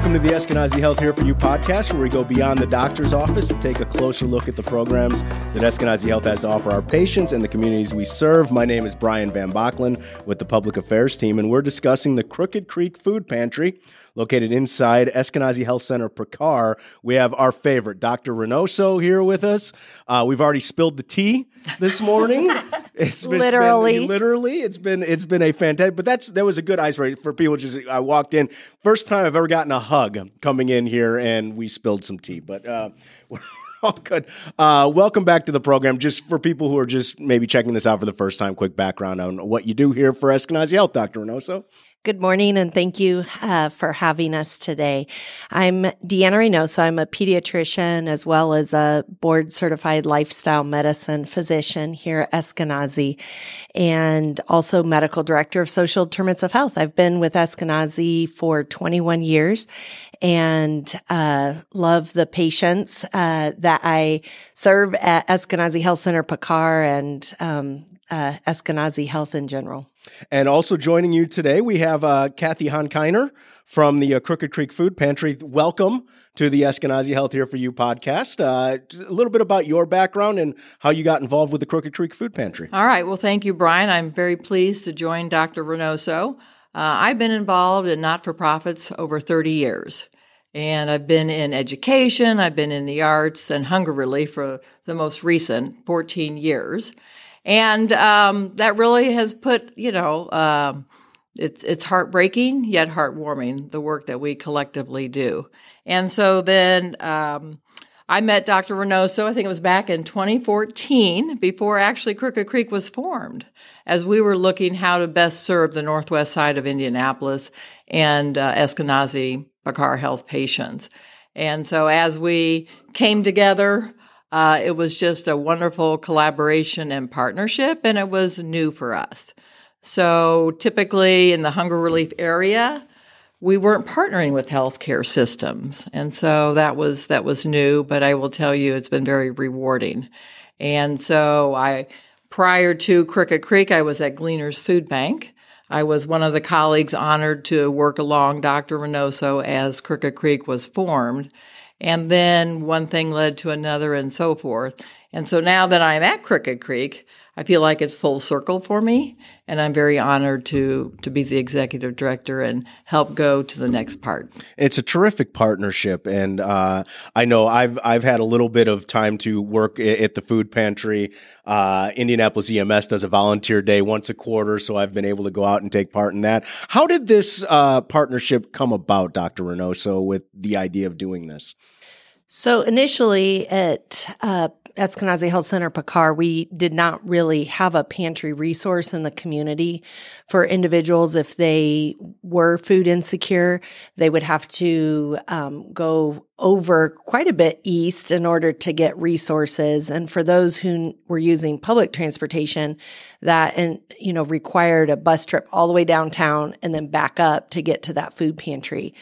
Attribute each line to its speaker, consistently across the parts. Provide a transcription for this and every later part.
Speaker 1: Welcome to the Eskenazi Health Here For You podcast, where we go beyond the doctor's office to take a closer look at the programs that Eskenazi Health has to offer our patients and the communities we serve. My name is Brian Van Bachlen with the Public Affairs team, and we're discussing the Crooked Creek Food Pantry located inside Eskenazi Health Center Pecar. We have our favorite, Dr. Reynoso, here with us. Uh, we've already spilled the tea this morning.
Speaker 2: It's literally,
Speaker 1: been, literally, it's been it's been a fantastic. But that's that was a good icebreaker for people. Just I walked in, first time I've ever gotten a hug coming in here, and we spilled some tea. But uh, all good. Uh, welcome back to the program. Just for people who are just maybe checking this out for the first time, quick background on what you do here for Eskenazi Health, Dr. Reynoso.
Speaker 2: Good morning, and thank you uh, for having us today. I'm Deanna Reynoso. I'm a pediatrician as well as a board certified lifestyle medicine physician here at Eskenazi and also medical director of social determinants of health. I've been with Eskenazi for 21 years and uh, love the patients uh, that I serve at Eskenazi Health Center Pecar and um, uh, Eskenazi Health in general.
Speaker 1: And also joining you today, we have uh, Kathy Honkiner from the uh, Crooked Creek Food Pantry. Welcome to the Eskenazi Health Here for You podcast. Uh, a little bit about your background and how you got involved with the Crooked Creek Food Pantry.
Speaker 3: All right. Well, thank you, Brian. I'm very pleased to join Dr. Reynoso. Uh, I've been involved in not for profits over 30 years. And I've been in education, I've been in the arts and hunger relief for the most recent 14 years. And um, that really has put, you know, um, it's it's heartbreaking yet heartwarming the work that we collectively do. And so then um, I met Dr. Reynoso. I think it was back in 2014, before actually Crooked Creek was formed, as we were looking how to best serve the northwest side of Indianapolis and uh, Eskenazi Pecar Health patients. And so as we came together, uh, it was just a wonderful collaboration and partnership, and it was new for us. So typically in the hunger relief area, we weren't partnering with healthcare systems, and so that was that was new. But I will tell you, it's been very rewarding. And so I, prior to Crooked Creek, I was at Gleaners Food Bank. I was one of the colleagues honored to work along Dr. Reynoso as Crooked Creek was formed. And then one thing led to another and so forth. And so now that I'm at Crooked Creek, I feel like it's full circle for me, and I'm very honored to to be the executive director and help go to the next part.
Speaker 1: It's a terrific partnership, and uh, I know I've I've had a little bit of time to work at the food pantry. Uh, Indianapolis EMS does a volunteer day once a quarter, so I've been able to go out and take part in that. How did this uh, partnership come about, Dr. Reynoso, with the idea of doing this?
Speaker 2: So initially at uh, Eskenazi Health Center Pecar, we did not really have a pantry resource in the community for individuals if they were food insecure. They would have to um, go over quite a bit east in order to get resources. And for those who were using public transportation, that and you know required a bus trip all the way downtown and then back up to get to that food pantry.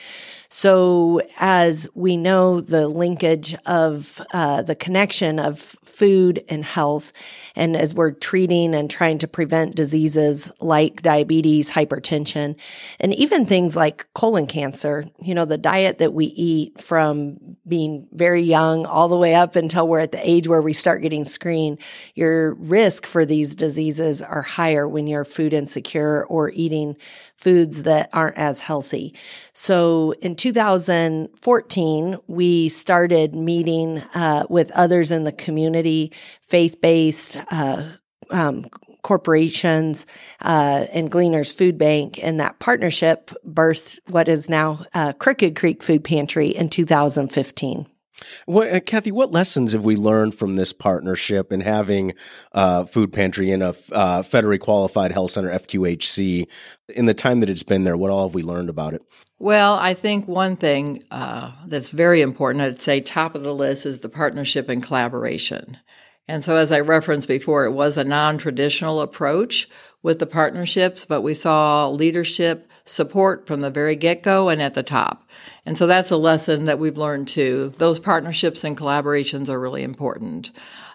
Speaker 2: So, as we know, the linkage of uh, the connection of food and health, and as we're treating and trying to prevent diseases like diabetes, hypertension, and even things like colon cancer, you know, the diet that we eat from being very young all the way up until we're at the age where we start getting screened, your risk for these diseases are higher when you're food insecure or eating foods that aren't as healthy. So in 2014, we started meeting uh, with others in the community, faith based, uh, um, corporations uh, and Gleaners Food Bank, and that partnership birthed what is now uh, Crooked Creek Food Pantry in 2015.
Speaker 1: What, uh, Kathy, what lessons have we learned from this partnership and having uh, Food Pantry in a uh, federally qualified health center, FQHC, in the time that it's been there? What all have we learned about it?
Speaker 3: Well, I think one thing uh, that's very important, I'd say top of the list, is the partnership and collaboration. And so, as I referenced before, it was a non traditional approach with the partnerships, but we saw leadership support from the very get go and at the top. And so that's a lesson that we've learned too. Those partnerships and collaborations are really important.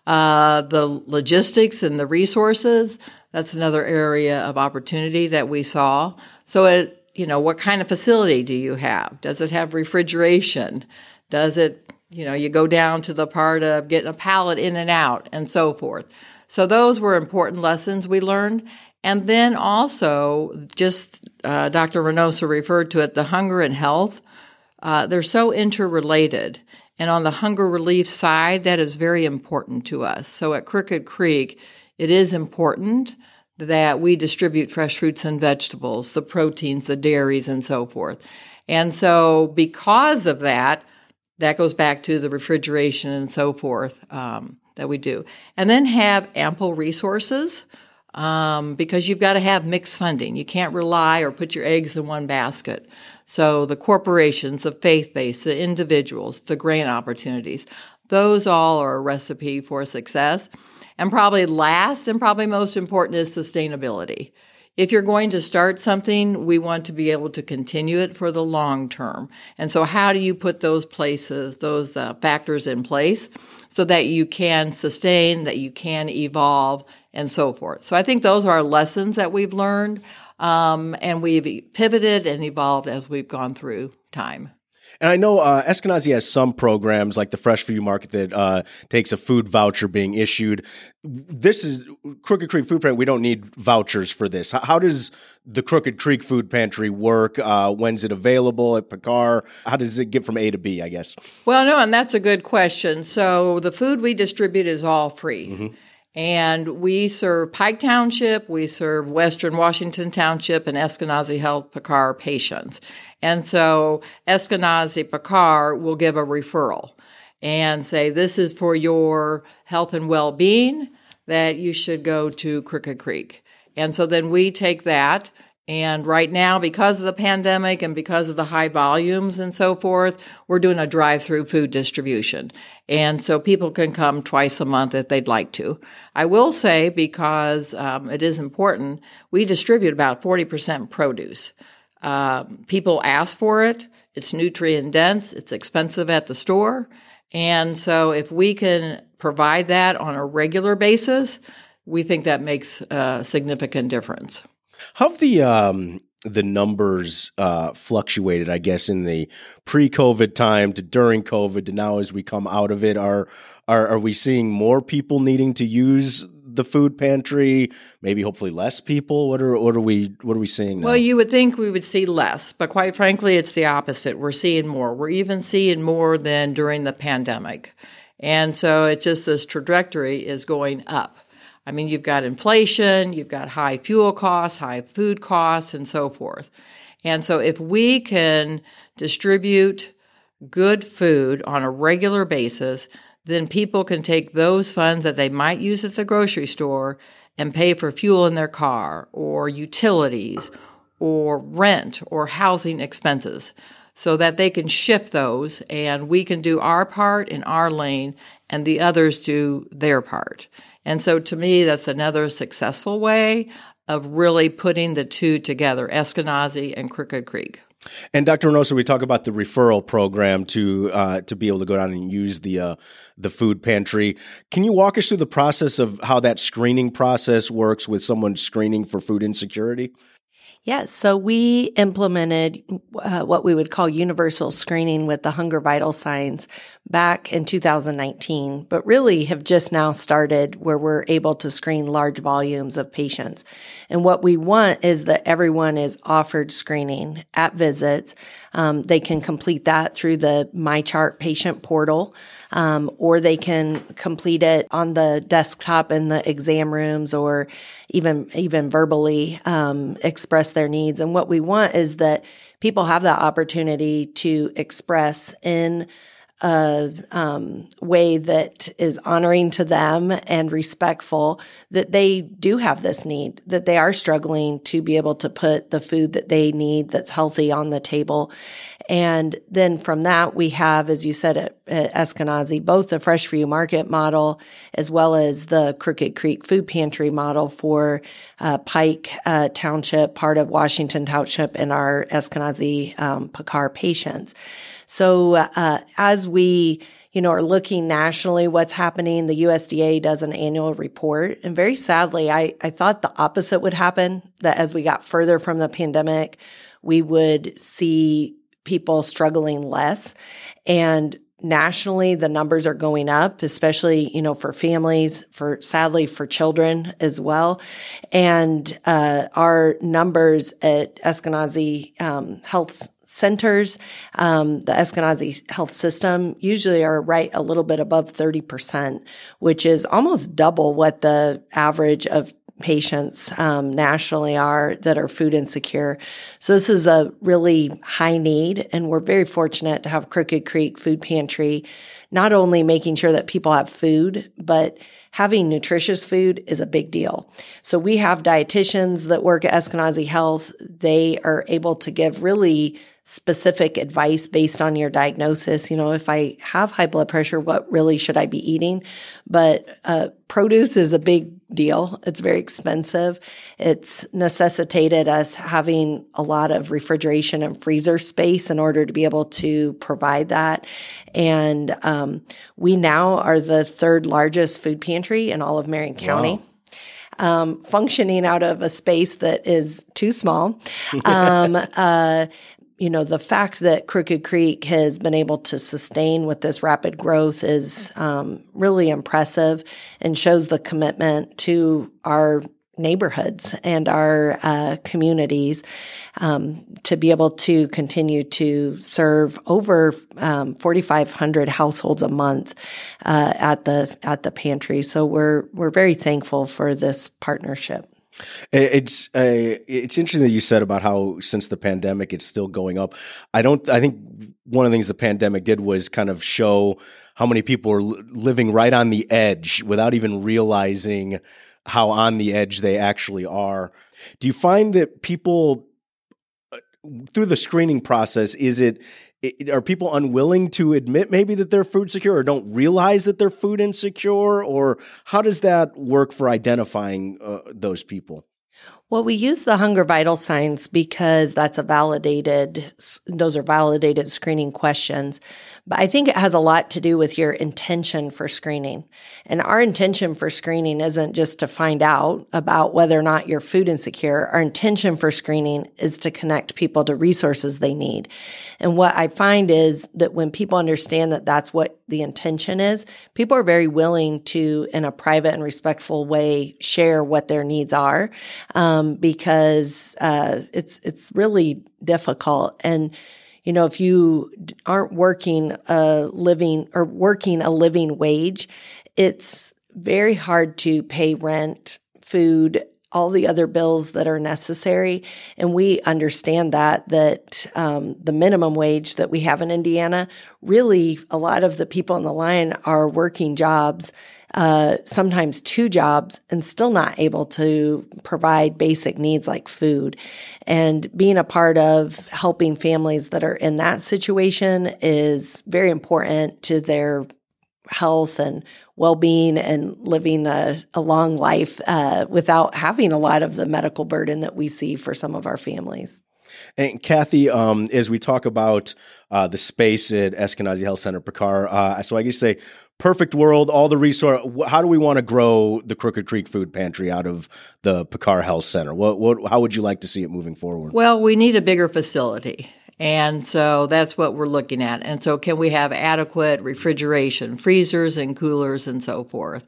Speaker 3: Uh, the logistics and the resources, that's another area of opportunity that we saw. So it you know, what kind of facility do you have? Does it have refrigeration? Does it, you know, you go down to the part of getting a pallet in and out and so forth. So those were important lessons we learned. And then also, just uh, Dr. Reynoso referred to it, the hunger and health. Uh, they're so interrelated. And on the hunger relief side, that is very important to us. So at Crooked Creek, it is important that we distribute fresh fruits and vegetables, the proteins, the dairies, and so forth. And so, because of that, that goes back to the refrigeration and so forth um, that we do. And then have ample resources um, because you've got to have mixed funding. You can't rely or put your eggs in one basket. So the corporations, the faith based, the individuals, the grant opportunities, those all are a recipe for success. And probably last and probably most important is sustainability. If you're going to start something, we want to be able to continue it for the long term. And so, how do you put those places, those uh, factors in place so that you can sustain, that you can evolve, and so forth? So, I think those are lessons that we've learned. Um, and we've pivoted and evolved as we've gone through time.
Speaker 1: And I know uh, Eskenazi has some programs like the Fresh For You Market that uh, takes a food voucher being issued. This is Crooked Creek Food Pantry. We don't need vouchers for this. How, does the Crooked Creek Food Pantry work? Uh, when's it available at Pecar? How does it get from A to B, I guess?
Speaker 3: Well, no, and that's a good question. So the food we distribute is all free. Mm-hmm. And we serve Pike Township, we serve Western Washington Township, and Eskenazi Health Pecar patients. And so Eskenazi Pecar will give a referral and say, This is for your health and well being, that you should go to Crooked Creek. And so then we take that and right now, because of the pandemic and because of the high volumes and so forth, we're doing a drive through food distribution. And so people can come twice a month if they'd like to. I will say, because um, it is important, we distribute about 40% produce. Uh, people ask for it, it's nutrient dense, it's expensive at the store. And so if we can provide that on a regular basis, we think that makes a significant difference.
Speaker 1: How have the um, the numbers uh, fluctuated? I guess in the pre-COVID time to during COVID to now as we come out of it, are are are we seeing more people needing to use the food pantry? Maybe hopefully less people. What are what are we what are we seeing now?
Speaker 3: Well, you would think we would see less, but quite frankly, it's the opposite. We're seeing more. We're even seeing more than during the pandemic, and so it's just this trajectory is going up. I mean, you've got inflation, you've got high fuel costs, high food costs, and so forth. And so, if we can distribute good food on a regular basis, then people can take those funds that they might use at the grocery store and pay for fuel in their car or utilities or rent or housing expenses so that they can shift those and we can do our part in our lane and the others do their part. And so to me, that's another successful way of really putting the two together, Eskenazi and Crooked Creek.
Speaker 1: And Dr. Reynoso, we talk about the referral program to uh, to be able to go down and use the uh, the food pantry. Can you walk us through the process of how that screening process works with someone screening for food insecurity?
Speaker 2: Yes. So we implemented uh, what we would call universal screening with the hunger vital signs back in 2019, but really have just now started where we're able to screen large volumes of patients. And what we want is that everyone is offered screening at visits. Um, they can complete that through the MyChart patient portal um, or they can complete it on the desktop in the exam rooms or even even verbally um, express their needs. And what we want is that people have that opportunity to express in a um, way that is honoring to them and respectful that they do have this need, that they are struggling to be able to put the food that they need that's healthy on the table. And then from that, we have, as you said at, at Eskenazi, both the Fresh For You Market model as well as the Crooked Creek Food Pantry model for uh, Pike uh, Township, part of Washington Township, and our Eskenazi um, Pecar patients. So uh, as we you know, are looking nationally what's happening. The USDA does an annual report. And very sadly, I, I thought the opposite would happen, that as we got further from the pandemic, we would see people struggling less. And nationally, the numbers are going up, especially, you know, for families, for sadly for children as well. And, uh, our numbers at Eskenazi, um, Health centers, um, the Eskenazi health system usually are right a little bit above 30%, which is almost double what the average of patients um, nationally are that are food insecure. So this is a really high need, and we're very fortunate to have Crooked Creek Food Pantry, not only making sure that people have food, but having nutritious food is a big deal. So we have dietitians that work at Eskenazi Health. They are able to give really specific advice based on your diagnosis. You know, if I have high blood pressure, what really should I be eating? But uh, produce is a big deal. It's very expensive. It's necessitated us having a lot of refrigeration and freezer space in order to be able to provide that. And um, we now are the third largest food pantry in all of Marion County. Wow. Um, functioning out of a space that is too small. Um, uh, you know, the fact that Crooked Creek has been able to sustain with this rapid growth is um, really impressive and shows the commitment to our neighborhoods and our uh, communities um, to be able to continue to serve over um, 4,500 households a month uh, at the at the pantry. So we're we're very thankful for this partnership.
Speaker 1: It's uh, it's interesting that you said about how since the pandemic it's still going up. I don't. I think one of the things the pandemic did was kind of show how many people are living right on the edge without even realizing how on the edge they actually are. Do you find that people uh, through the screening process is it it, are people unwilling to admit maybe that they're food secure or don't realize that they're food insecure? Or how does that work for identifying uh, those people
Speaker 2: well, we use the hunger vital signs because that's a validated, those are validated screening questions. But I think it has a lot to do with your intention for screening. And our intention for screening isn't just to find out about whether or not you're food insecure. Our intention for screening is to connect people to resources they need. And what I find is that when people understand that that's what the intention is, people are very willing to, in a private and respectful way, share what their needs are, um, because uh, it's it's really difficult. And you know, if you aren't working a living or working a living wage, it's very hard to pay rent, food, all the other bills that are necessary. And we understand that, that um, the minimum wage that we have in Indiana, really a lot of the people on the line are working jobs uh, sometimes two jobs and still not able to provide basic needs like food. And being a part of helping families that are in that situation is very important to their health and well-being and living a, a long life uh, without having a lot of the medical burden that we see for some of our families.
Speaker 1: And Kathy, um, as we talk about uh, the space at Eskenazi Health Center, Pecar, uh, so I guess say perfect world, all the resource. How do we want to grow the Crooked Creek Food Pantry out of the Pecar Health Center? What, what, how would you like to see it moving forward?
Speaker 3: Well, we need a bigger facility. And so that's what we're looking at. And so, can we have adequate refrigeration, freezers and coolers, and so forth?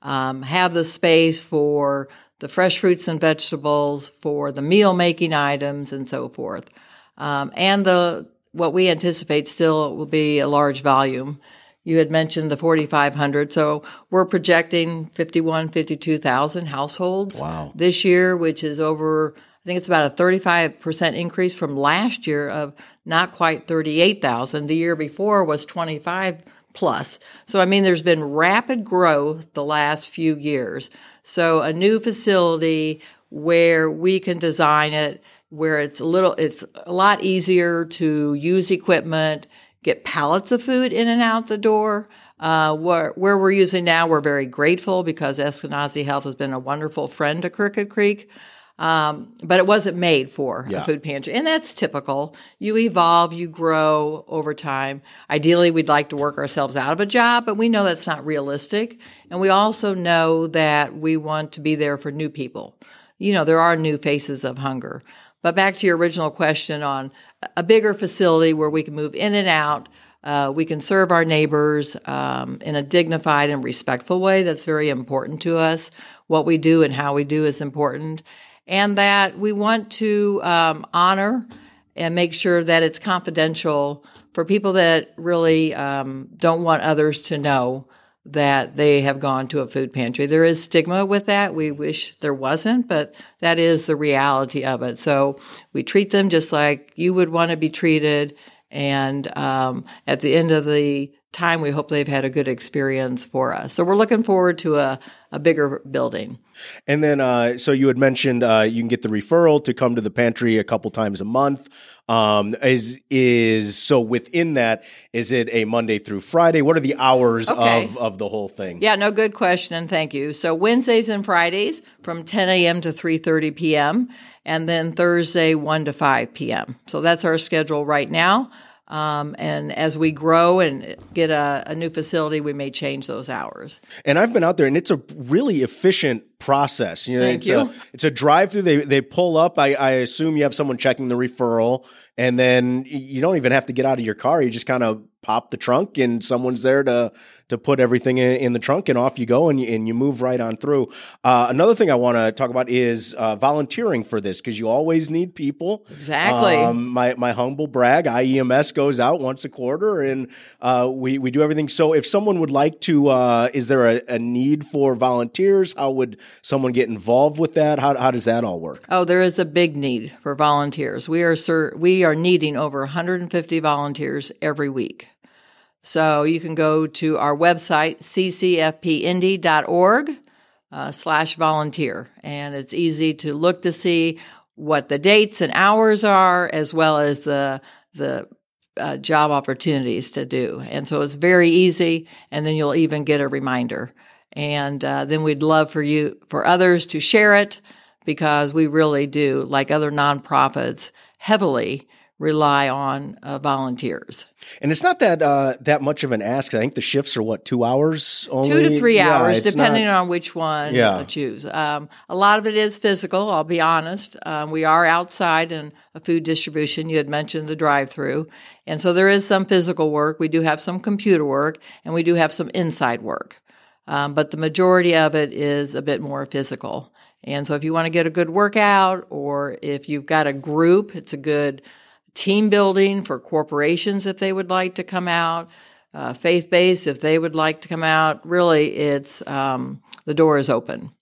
Speaker 3: Um, have the space for the fresh fruits and vegetables, for the meal making items, and so forth. Um, and the what we anticipate still will be a large volume you had mentioned the 4,500. So we're projecting 51, 52,000 households
Speaker 1: wow.
Speaker 3: this year, which is over, I think it's about a 35% increase from last year of not quite 38,000. The year before was 25 plus. So, I mean, there's been rapid growth the last few years. So, a new facility where we can design it where it's a little, it's a lot easier to use equipment get pallets of food in and out the door. Uh, where, where we're using now, we're very grateful because Eskenazi Health has been a wonderful friend to Crooked Creek. Um, but it wasn't made for yeah. a food pantry. And that's typical. You evolve, you grow over time. Ideally, we'd like to work ourselves out of a job, but we know that's not realistic. And we also know that we want to be there for new people. You know, there are new faces of hunger. But back to your original question on a bigger facility where we can move in and out. Uh, we can serve our neighbors um, in a dignified and respectful way. That's very important to us. What we do and how we do is important. And that we want to um, honor and make sure that it's confidential for people that really um, don't want others to know that they have gone to a food pantry. There is stigma with that. We wish there wasn't, but that is the reality of it. So we treat them just like you would want to be treated. And um, at the end of the time, we hope they've had a good experience for us. So we're looking forward to a, a bigger building.
Speaker 1: And then, uh, so you had mentioned uh, you can get the referral to come to the pantry a couple times a month. Um, is is so within that? Is it a Monday through Friday? What are the hours
Speaker 3: Okay.
Speaker 1: of of the whole thing?
Speaker 3: Yeah, no, good question, and thank you. So Wednesdays and Fridays from 10 a.m. to 3:30 p.m., and then Thursday 1 to 5 p.m. So that's our schedule right now. Um, and as we grow and get a, a new facility, we may change those hours.
Speaker 1: And I've been out there, and it's a really efficient process. You know,
Speaker 3: Thank
Speaker 1: it's
Speaker 3: you.
Speaker 1: a it's a drive through. They they pull up. I, I assume you have someone checking the referral, and then you don't even have to get out of your car. You just kind of pop the trunk, and someone's there to to put everything in, in the trunk, and off you go, and you, and you move right on through. Uh, another thing I want to talk about is uh, volunteering for this because you always need people.
Speaker 3: Exactly.
Speaker 1: Um, my my humble brag, IEMS goes out once a quarter, and uh, we we do everything. So if someone would like to, uh, is there a, a need for volunteers? How would someone get involved with that? How how does that all work?
Speaker 3: Oh, there is a big need for volunteers. We are sir, we are needing over 150 volunteers every week. So you can go to our website ccfpindy.org uh, slash volunteer, and it's easy to look to see what the dates and hours are, as well as the the uh, job opportunities to do. And so it's very easy, and then you'll even get a reminder. And uh, then we'd love for you for others to share it because we really do, like other nonprofits, heavily rely on uh, volunteers.
Speaker 1: And it's not that uh, that much of an ask. I think the shifts are what two hours only,
Speaker 3: Two to three
Speaker 1: Yeah,
Speaker 3: hours, depending
Speaker 1: not-
Speaker 3: on which one
Speaker 1: Yeah.
Speaker 3: you choose. Um, a lot of it is physical, I'll be honest. Um, we are outside in a food distribution. You had mentioned the drive through. And so there is some physical work. We do have some computer work, and we do have some inside work. Um, but the majority of it is a bit more physical. And so if you want to get a good workout, or if you've got a group, it's a good team building for corporations if they would like to come out, uh, faith based if they would like to come out. Really, it's um, the door is open.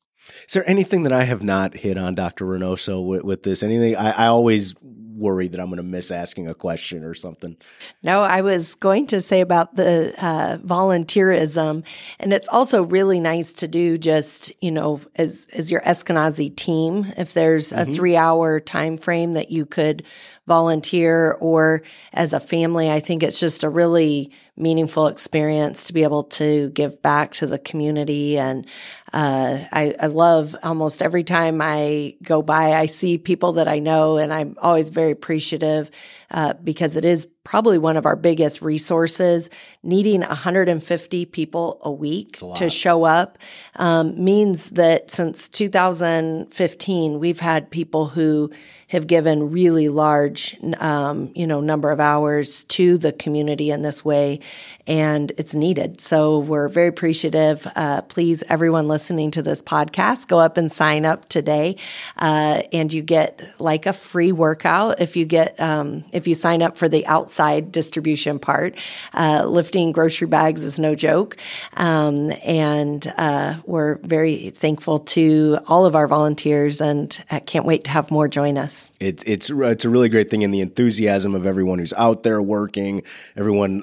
Speaker 1: Is there anything that I have not hit on, Doctor Reynoso, with, with this? Anything? I, I always worry that I'm going to miss asking a question or something.
Speaker 2: No, I was going to say about the uh, volunteerism, and it's also really nice to do just you know as as your Eskenazi team. If there's a three hour time frame that you could volunteer, or as a family, I think it's just a really meaningful experience to be able to give back to the community. And uh, I, I love almost every time I go by, I see people that I know, and I'm always very appreciative uh, because it is probably one of our biggest resources. Needing 150 people a week to show up um, means that since 2015, we've had people who have given really large, um, you know, number of hours to the community in this way, and it's needed. So we're very appreciative. Uh, please, everyone listening to this podcast, go up and sign up today, uh, and you get like a free workout if you get um, if you sign up for the outside distribution part. Uh, lifting grocery bags is no joke, um, and uh, we're very thankful to all of our volunteers, and I can't wait to have more join us.
Speaker 1: It's it's it's a really great thing, and the enthusiasm of everyone who's out there working. Everyone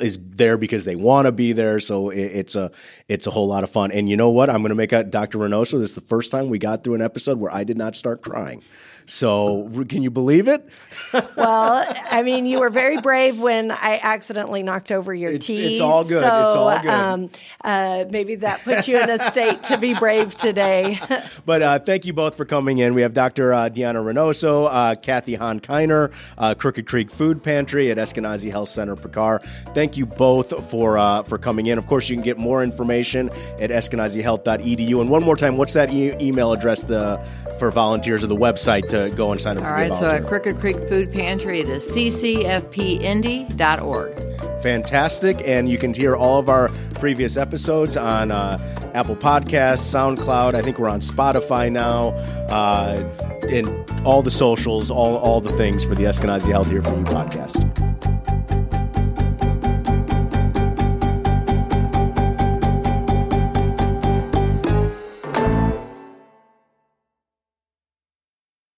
Speaker 1: is there because they want to be there, so it, it's a it's a whole lot of fun. And you know what? I'm going to make a Dr. Reynoso. This is the first time we got through an episode where I did not start crying. So can you believe it?
Speaker 2: Well, I mean, you were very brave when I accidentally knocked over your
Speaker 1: It's-
Speaker 2: tea.
Speaker 1: it's all good.
Speaker 2: So,
Speaker 1: It's all good.
Speaker 2: Um, uh, maybe that puts you in a state to be brave today.
Speaker 1: But uh, thank you both for coming in. We have Dr. Uh, Deanna Reynoso, uh, Kathy Hahn Kiner, uh, Crooked Creek Food Pantry at Eskenazi Health Center, Pecar. Thank you both for uh, for coming in. Of course, you can get more information at eskenazihealth.edu. And one more time, what's that e- email address to, for volunteers or the website to go and sign up
Speaker 3: All
Speaker 1: to be a
Speaker 3: right, so at Crooked Creek Food Pantry, it is ccfpindy.org.
Speaker 1: fantastic. And you can hear all of our previous episodes on uh, Apple Podcasts, SoundCloud. I think we're on Spotify now, uh, and all the socials, all all the things for the Eskenazi Health Here for You podcast.